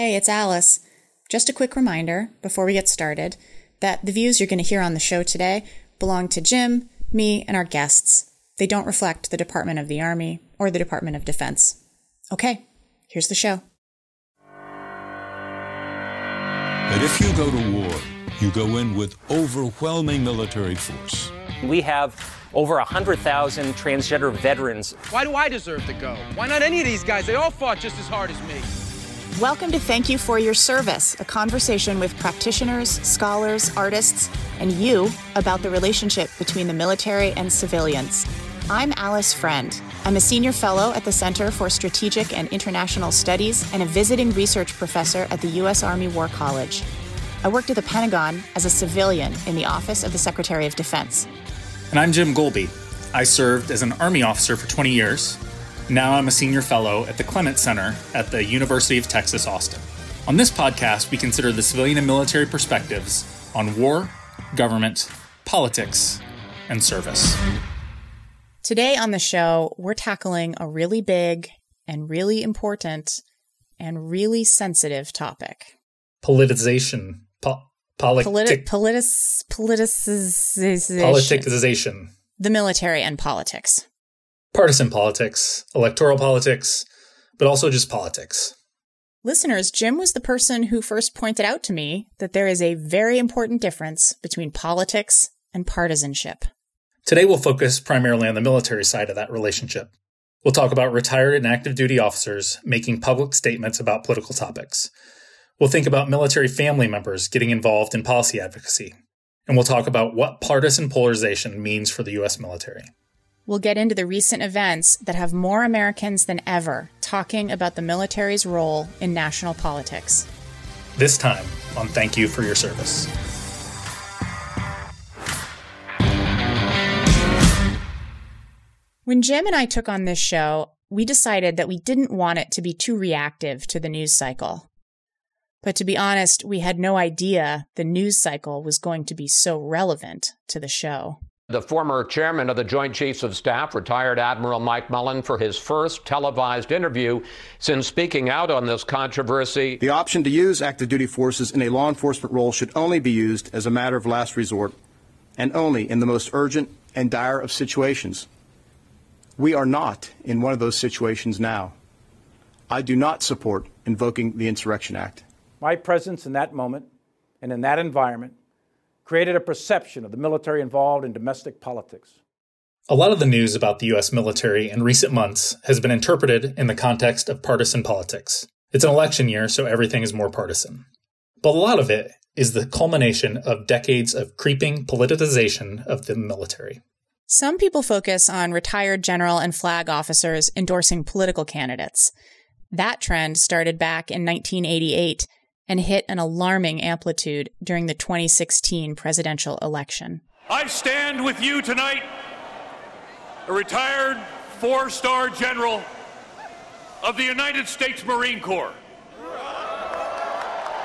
Hey, it's Alice. Just a quick reminder before we get started that the views you're going to hear on the show today belong to Jim, me, and our guests. They don't reflect the Department of the Army or the Department of Defense. Okay, here's the show. But if you go to war, you go in with overwhelming military force. We have over 100,000 transgender veterans. Why do I deserve to go? Why not any of these guys? They all fought just as hard as me. Welcome to Thank You for Your Service, a conversation with practitioners, scholars, artists, and you about the relationship between the military and civilians. I'm Alice Friend. I'm a senior fellow at the Center for Strategic and International Studies and a visiting research professor at the U.S. Army War College. I worked at the Pentagon as a civilian in the Office of the Secretary of Defense. And I'm Jim Golby. I served as an Army officer for 20 years. Now I'm a senior fellow at the Clements Center at the University of Texas, Austin. On this podcast, we consider the civilian and military perspectives on war, government, politics, and service. Today on the show, we're tackling a really big and really important and really sensitive topic politicization. Po- politic- Politi- politis- politicization. politicization. The military and politics. Partisan politics, electoral politics, but also just politics. Listeners, Jim was the person who first pointed out to me that there is a very important difference between politics and partisanship. Today, we'll focus primarily on the military side of that relationship. We'll talk about retired and active duty officers making public statements about political topics. We'll think about military family members getting involved in policy advocacy. And we'll talk about what partisan polarization means for the U.S. military. We'll get into the recent events that have more Americans than ever talking about the military's role in national politics. This time on Thank You for Your Service. When Jim and I took on this show, we decided that we didn't want it to be too reactive to the news cycle. But to be honest, we had no idea the news cycle was going to be so relevant to the show. The former chairman of the Joint Chiefs of Staff, retired Admiral Mike Mullen, for his first televised interview since speaking out on this controversy. The option to use active duty forces in a law enforcement role should only be used as a matter of last resort and only in the most urgent and dire of situations. We are not in one of those situations now. I do not support invoking the Insurrection Act. My presence in that moment and in that environment created a perception of the military involved in domestic politics. A lot of the news about the U.S. military in recent months has been interpreted in the context of partisan politics. It's an election year, so everything is more partisan. But a lot of it is the culmination of decades of creeping politicization of the military. Some people focus on retired general and flag officers endorsing political candidates. That trend started back in 1988 and hit an alarming amplitude during the 2016 presidential election. I stand with you tonight, a retired four star general of the United States Marine Corps.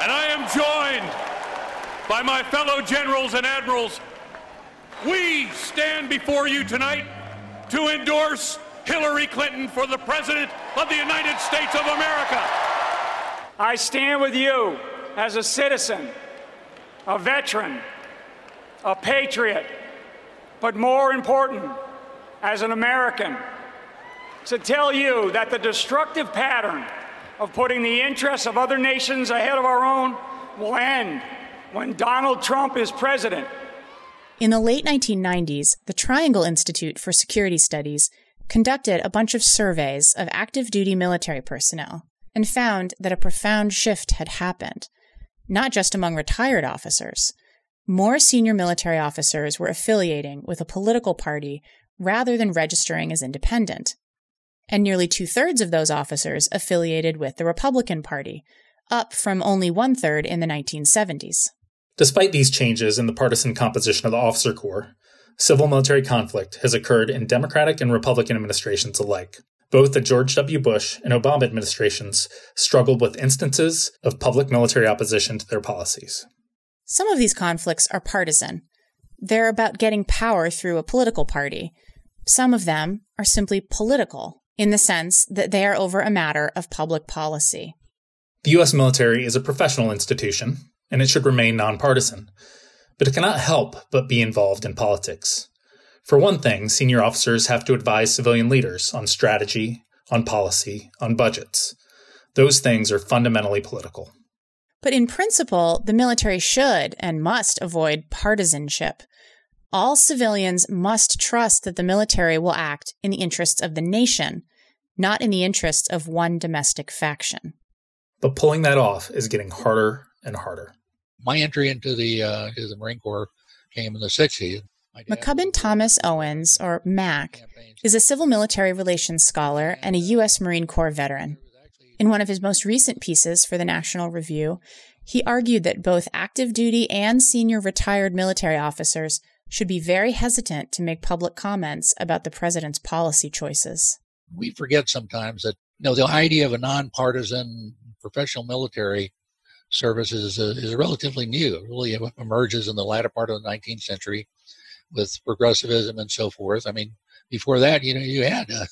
And I am joined by my fellow generals and admirals. We stand before you tonight to endorse Hillary Clinton for the President of the United States of America. I stand with you as a citizen, a veteran, a patriot, but more important, as an American, to tell you that the destructive pattern of putting the interests of other nations ahead of our own will end when Donald Trump is president. In the late 1990s, the Triangle Institute for Security Studies conducted a bunch of surveys of active duty military personnel and found that a profound shift had happened, not just among retired officers. More senior military officers were affiliating with a political party rather than registering as independent. And nearly two thirds of those officers affiliated with the Republican Party, up from only one third in the 1970s. Despite these changes in the partisan composition of the officer corps, civil military conflict has occurred in Democratic and Republican administrations alike. Both the George W. Bush and Obama administrations struggled with instances of public military opposition to their policies. Some of these conflicts are partisan. They're about getting power through a political party. Some of them are simply political, in the sense that they are over a matter of public policy. The U.S. military is a professional institution, and it should remain nonpartisan, but it cannot help but be involved in politics. For one thing, senior officers have to advise civilian leaders on strategy, on policy, on budgets. Those things are fundamentally political. But in principle, the military should and must avoid partisanship. All civilians must trust that the military will act in the interests of the nation, not in the interests of one domestic faction. But pulling that off is getting harder and harder. My entry into the uh, into the Marine Corps came in the 60s. Mackubin Thomas Owens, or Mac, is a civil military relations scholar and a U.S. Marine Corps veteran. In one of his most recent pieces for the National Review, he argued that both active duty and senior retired military officers should be very hesitant to make public comments about the president's policy choices. We forget sometimes that you know the idea of a nonpartisan professional military service is, uh, is relatively new. It really emerges in the latter part of the 19th century with progressivism and so forth. I mean, before that, you know, you had uh,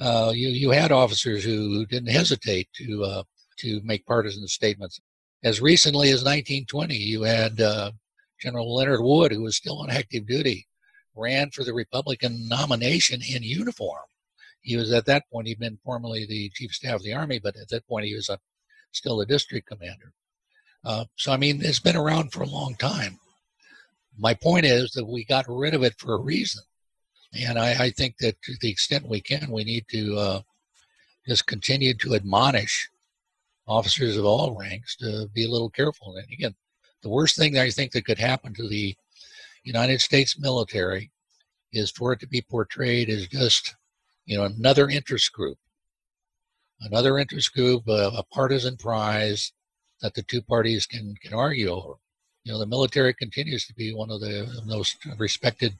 uh, you you had officers who didn't hesitate to uh, to make partisan statements. As recently as 1920, you had uh, General Leonard Wood, who was still on active duty, ran for the Republican nomination in uniform. He was at that point, he'd been formerly the chief of staff of the army, but at that point he was a, still a district commander. Uh, so, I mean, it's been around for a long time. My point is that we got rid of it for a reason. And I, I think that to the extent we can, we need to uh, just continue to admonish officers of all ranks to be a little careful. And again, the worst thing that I think that could happen to the United States military is for it to be portrayed as just, you know, another interest group, another interest group, uh, a partisan prize that the two parties can can argue over. You know, the military continues to be one of the most respected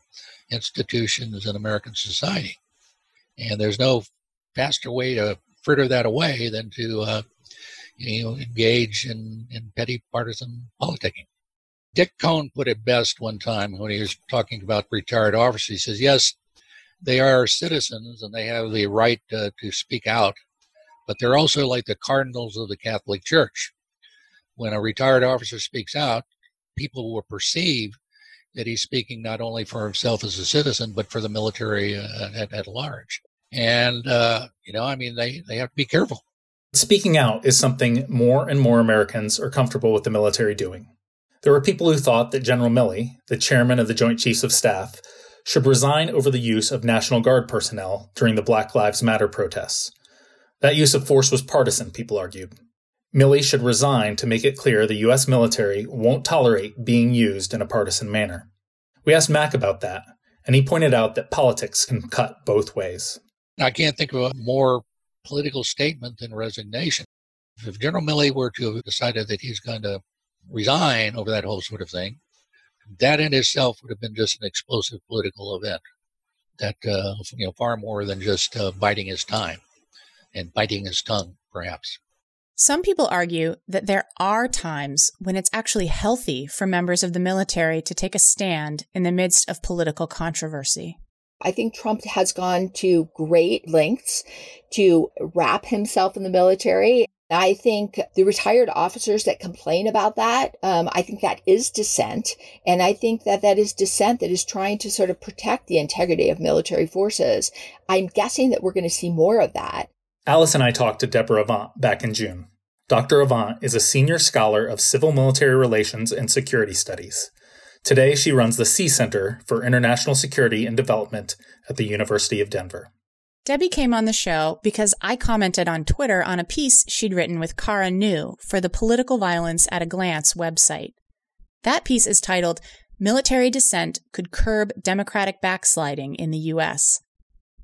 institutions in American society, and there's no faster way to fritter that away than to uh, you know engage in, in petty partisan politicking. Dick Kohn put it best one time when he was talking about retired officers. He says, "Yes, they are citizens and they have the right uh, to speak out, but they're also like the cardinals of the Catholic Church when a retired officer speaks out, people will perceive that he's speaking not only for himself as a citizen, but for the military uh, at, at, large. And, uh, you know, I mean, they, they have to be careful. Speaking out is something more and more Americans are comfortable with the military doing. There were people who thought that General Milley, the chairman of the Joint Chiefs of Staff, should resign over the use of National Guard personnel during the Black Lives Matter protests. That use of force was partisan, people argued. Milley should resign to make it clear the U.S. military won't tolerate being used in a partisan manner. We asked Mac about that, and he pointed out that politics can cut both ways. I can't think of a more political statement than resignation. If General Milley were to have decided that he's going to resign over that whole sort of thing, that in itself would have been just an explosive political event. That uh, you know, far more than just uh, biding his time and biting his tongue, perhaps. Some people argue that there are times when it's actually healthy for members of the military to take a stand in the midst of political controversy. I think Trump has gone to great lengths to wrap himself in the military. I think the retired officers that complain about that, um, I think that is dissent. And I think that that is dissent that is trying to sort of protect the integrity of military forces. I'm guessing that we're going to see more of that. Alice and I talked to Deborah Avant back in June. Dr. Avant is a senior scholar of civil military relations and security studies. Today, she runs the Sié Center for International Security and Development at the University of Denver. Debbie came on the show because I commented on Twitter on a piece she'd written with Kara Neu for the Political Violence at a Glance website. That piece is titled Military Dissent Could Curb Democratic Backsliding in the U.S.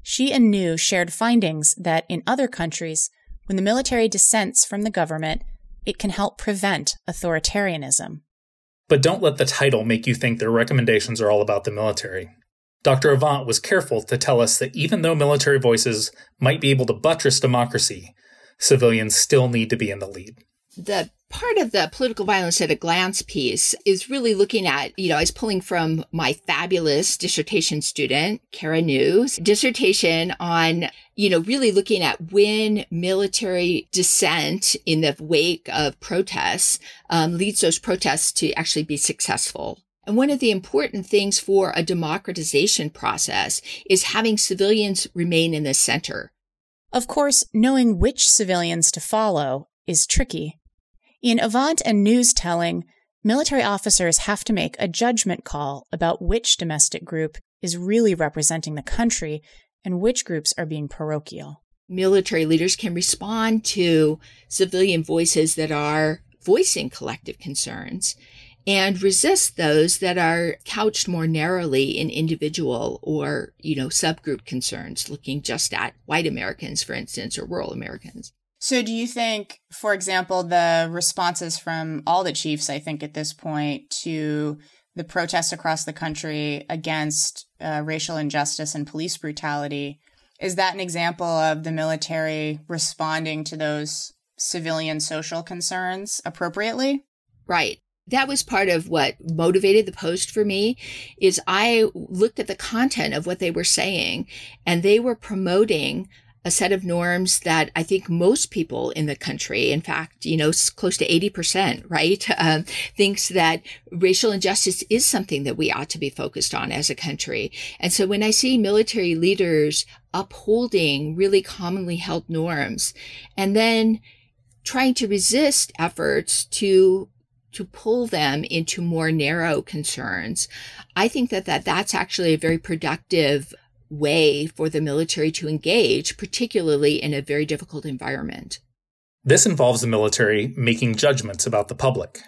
She and Neu shared findings that in other countries, when the military dissents from the government, it can help prevent authoritarianism. But don't let the title make you think their recommendations are all about the military. Dr. Avant was careful to tell us that even though military voices might be able to buttress democracy, civilians still need to be in the lead. The part of the political violence at a glance piece is really looking at, you know, I was pulling from my fabulous dissertation student, Kara Neu's dissertation on, you know, really looking at when military dissent in the wake of protests um, leads those protests to actually be successful. And one of the important things for a democratization process is having civilians remain in the center. Of course, knowing which civilians to follow is tricky. In Avant and Neu's telling, military officers have to make a judgment call about which domestic group is really representing the country and which groups are being parochial. Military leaders can respond to civilian voices that are voicing collective concerns and resist those that are couched more narrowly in individual or, you know, subgroup concerns, looking just at white Americans, for instance, or rural Americans. So, do you think, for example, the responses from all the chiefs, I think at this point, to the protests across the country against uh, racial injustice and police brutality, is that an example of the military responding to those civilian social concerns appropriately? Right that was part of what motivated the post for me is i looked at the content of what they were saying and they were promoting a set of norms that I think most people in the country, in fact, you know, close to 80%, right, um, thinks that racial injustice is something that we ought to be focused on as a country. And so when I see military leaders upholding really commonly held norms and then trying to resist efforts to to pull them into more narrow concerns. I think that, that that's actually a very productive way for the military to engage, particularly in a very difficult environment. This involves the military making judgments about the public.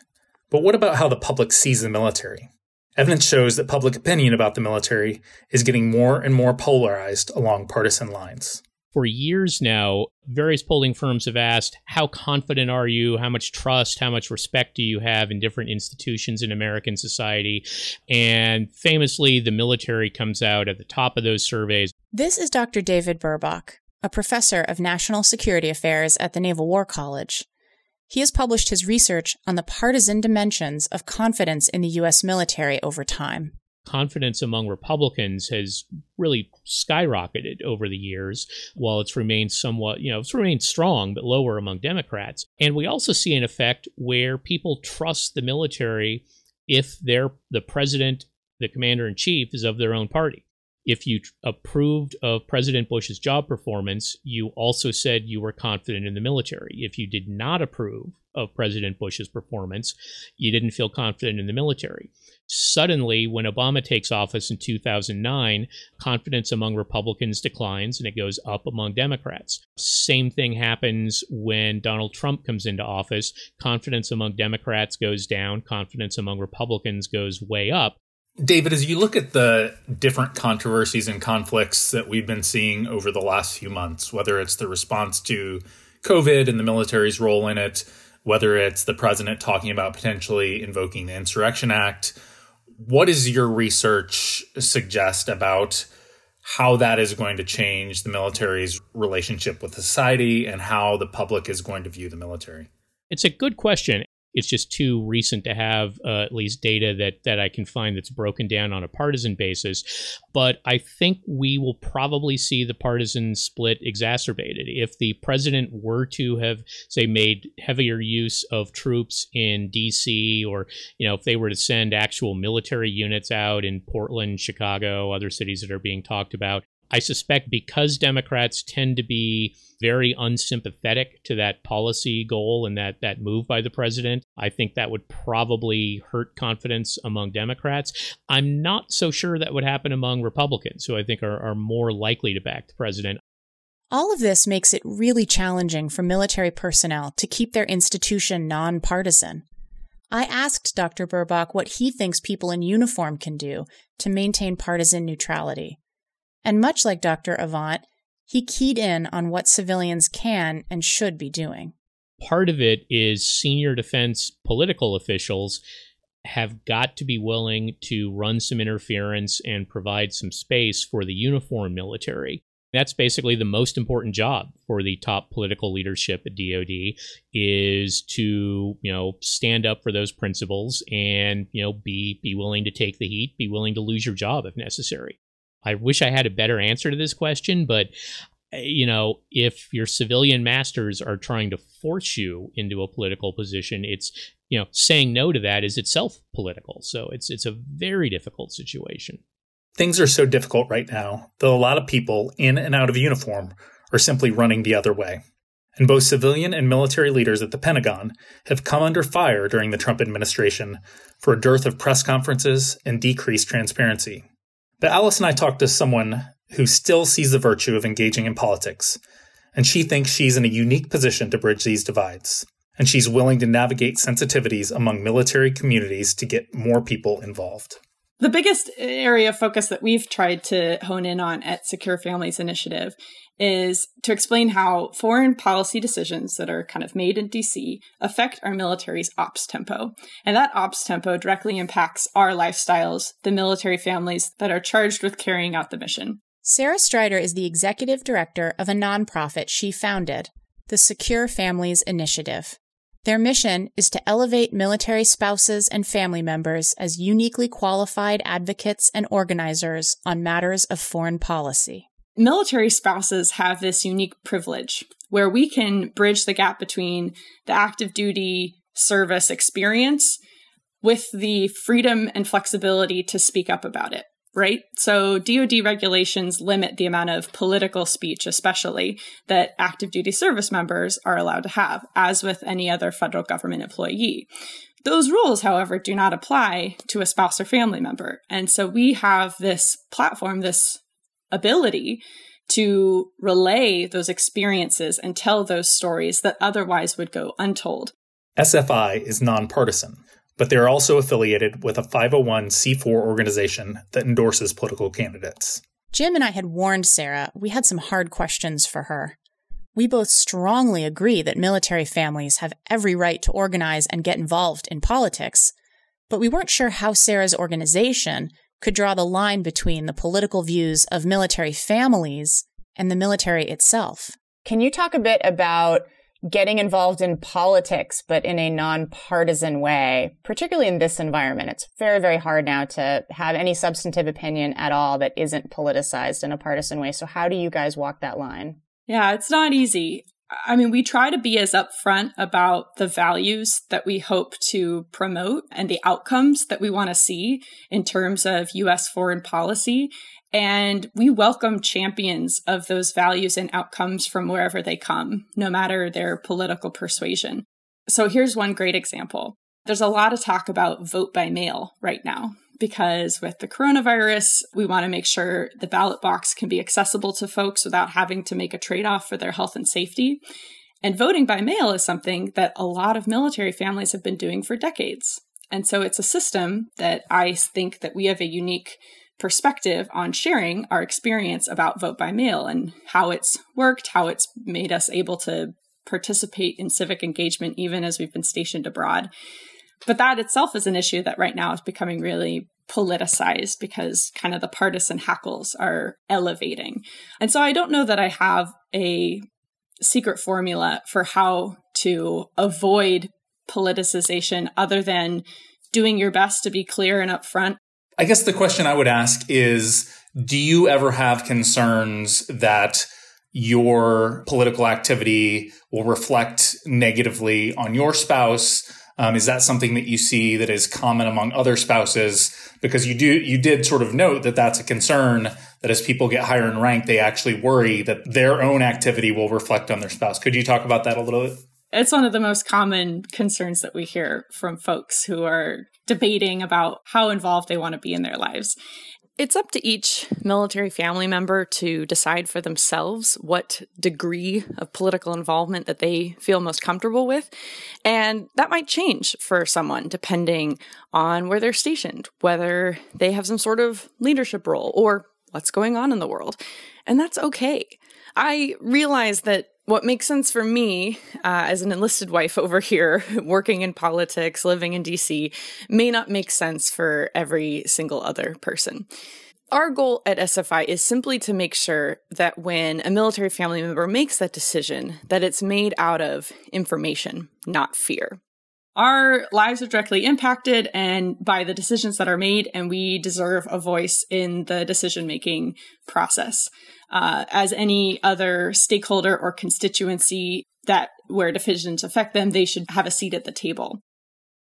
But what about how the public sees the military? Evidence shows that public opinion about the military is getting more and more polarized along partisan lines for years now, various polling firms have asked, How confident are you? How much trust, how much respect do you have in different institutions in American society? And famously, the military comes out at the top of those surveys. This is Dr. David Burbach, a professor of national security affairs at the Naval War College. He has published his research on the partisan dimensions of confidence in the U.S. military over time confidence among Republicans has really skyrocketed over the years, while it's remained somewhat, you know, it's remained strong, but lower among Democrats. And we also see an effect where people trust the military if they're the president, the commander in chief, is of their own party. If you approved of President Bush's job performance, you also said you were confident in the military. If you did not approve of President Bush's performance, you didn't feel confident in the military. Suddenly, when Obama takes office in 2009, confidence among Republicans declines and it goes up among Democrats. Same thing happens when Donald Trump comes into office. Confidence among Democrats goes down, confidence among Republicans goes way up. David, as you look at the different controversies and conflicts that we've been seeing over the last few months, whether it's the response to COVID and the military's role in it, whether it's the president talking about potentially invoking the Insurrection Act, what does your research suggest about how that is going to change the military's relationship with society and how the public is going to view the military? It's a good question it's just too recent to have uh, at least data that that I can find that's broken down on a partisan basis. But I think we will probably see the partisan split exacerbated if the president were to have, say, made heavier use of troops in D.C. or you know if they were to send actual military units out in Portland, Chicago, other cities that are being talked about. I suspect because Democrats tend to be very unsympathetic to that policy goal and that that move by the president. I think that would probably hurt confidence among Democrats. I'm not so sure that would happen among Republicans, who I think are, are more likely to back the president. All of this makes it really challenging for military personnel to keep their institution nonpartisan. I asked Dr. Burbach what he thinks people in uniform can do to maintain partisan neutrality. And much like Dr. Avant, he keyed in on what civilians can and should be doing. Part of it is senior defense political officials have got to be willing to run some interference and provide some space for the uniformed military. That's basically the most important job for the top political leadership at DoD is to, you know, stand up for those principles and, you know, be be willing to take the heat, be willing to lose your job if necessary. I wish I had a better answer to this question, but eh, you know, if your civilian masters are trying to force you into a political position, it's you know, saying no to that is itself political. So it's it's a very difficult situation. Things are so difficult right now that a lot of people in and out of uniform are simply running the other way. And both civilian and military leaders at the Pentagon have come under fire during the Trump administration for a dearth of press conferences and decreased transparency. But Alice and I talked to someone who still sees the virtue of engaging in politics, and she thinks she's in a unique position to bridge these divides. And she's willing to navigate sensitivities among military communities to get more people involved. The biggest area of focus that we've tried to hone in on at Secure Families Initiative is to explain how foreign policy decisions that are kind of made in DC affect our military's ops tempo. And that ops tempo directly impacts our lifestyles, the military families that are charged with carrying out the mission. Sarah Streyder is the executive director of a nonprofit she founded, the Secure Families Initiative. Their mission is to elevate military spouses and family members as uniquely qualified advocates and organizers on matters of foreign policy. Military spouses have this unique privilege where we can bridge the gap between the active duty service experience with the freedom and flexibility to speak up about it right? So DoD regulations limit the amount of political speech, especially that active duty service members are allowed to have, as with any other federal government employee. Those rules, however, do not apply to a spouse or family member. And so we have this platform, this ability to relay those experiences and tell those stories that otherwise would go untold. SFI is nonpartisan but they are also affiliated with a 501c4 organization that endorses political candidates. Jim and I had warned Sarah we had some hard questions for her. We both strongly agree that military families have every right to organize and get involved in politics, but we weren't sure how Sarah's organization could draw the line between the political views of military families and the military itself. Can you talk a bit about getting involved in politics, but in a nonpartisan way, particularly in this environment. It's very, very hard now to have any substantive opinion at all that isn't politicized in a partisan way. So, how do you guys walk that line? Yeah, it's not easy. I mean, we try to be as upfront about the values that we hope to promote and the outcomes that we want to see in terms of US foreign policy. And we welcome champions of those values and outcomes from wherever they come, no matter their political persuasion. So here's one great example. There's a lot of talk about vote by mail right now because with the coronavirus, we want to make sure the ballot box can be accessible to folks without having to make a trade off for their health and safety. And voting by mail is something that a lot of military families have been doing for decades. And so it's a system that I think that we have a unique perspective on sharing our experience about vote by mail and how it's worked, how it's made us able to participate in civic engagement even as we've been stationed abroad. But that itself is an issue that right now is becoming really politicized because kind of the partisan hackles are elevating. And so I don't know that I have a secret formula for how to avoid politicization other than doing your best to be clear and upfront I guess the question I would ask is do you ever have concerns that your political activity will reflect negatively on your spouse? Um, is that something that you see that is common among other spouses? Because you do, you did sort of note that that's a concern that as people get higher in rank, they actually worry that their own activity will reflect on their spouse. Could you talk about that a little bit? It's one of the most common concerns that we hear from folks who are debating about how involved they want to be in their lives. It's up to each military family member to decide for themselves what degree of political involvement that they feel most comfortable with. And that might change for someone depending on where they're stationed, whether they have some sort of leadership role or what's going on in the world. And that's okay. I realize that what makes sense for me uh, as an enlisted wife over here, working in politics, living in DC, may not make sense for every single other person. Our goal at SFI is simply to make sure that when a military family member makes that decision, that it's made out of information, not fear. Our lives are directly impacted and by the decisions that are made, and we deserve a voice in the decision making process. Uh, as any other stakeholder or constituency that where decisions affect them, they should have a seat at the table.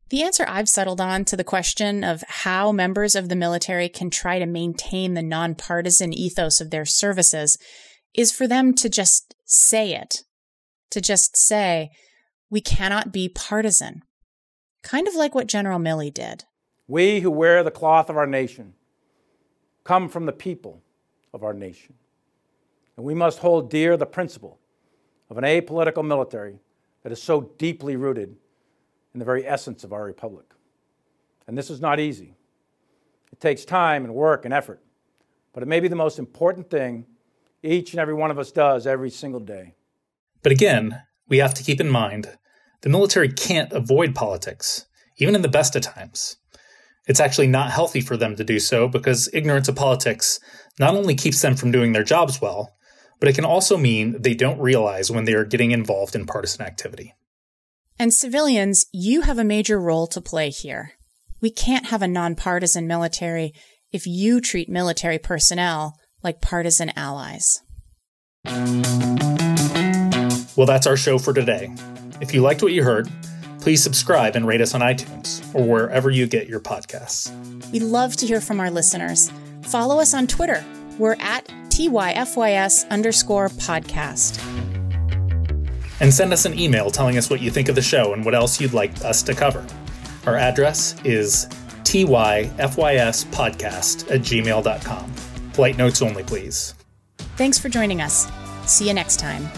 The answer I've settled on to the question of how members of the military can try to maintain the nonpartisan ethos of their services is for them to just say it. To just say, we cannot be partisan. Kind of like what General Milley did. We who wear the cloth of our nation come from the people of our nation. And we must hold dear the principle of an apolitical military that is so deeply rooted in the very essence of our republic. And this is not easy. It takes time and work and effort, but it may be the most important thing each and every one of us does every single day. But again, we have to keep in mind the military can't avoid politics, even in the best of times. It's actually not healthy for them to do so because ignorance of politics not only keeps them from doing their jobs well, but it can also mean they don't realize when they are getting involved in partisan activity. And civilians, you have a major role to play here. We can't have a nonpartisan military if you treat military personnel like partisan allies. Well, that's our show for today. If you liked what you heard, please subscribe and rate us on iTunes or wherever you get your podcasts. We love to hear from our listeners. Follow us on Twitter. We're at TYFYS underscore podcast and send us an email telling us what you think of the show and what else you'd like us to cover. Our address is tyfyspodcast at gmail.com. Polite notes only, please. Thanks for joining us. See you next time.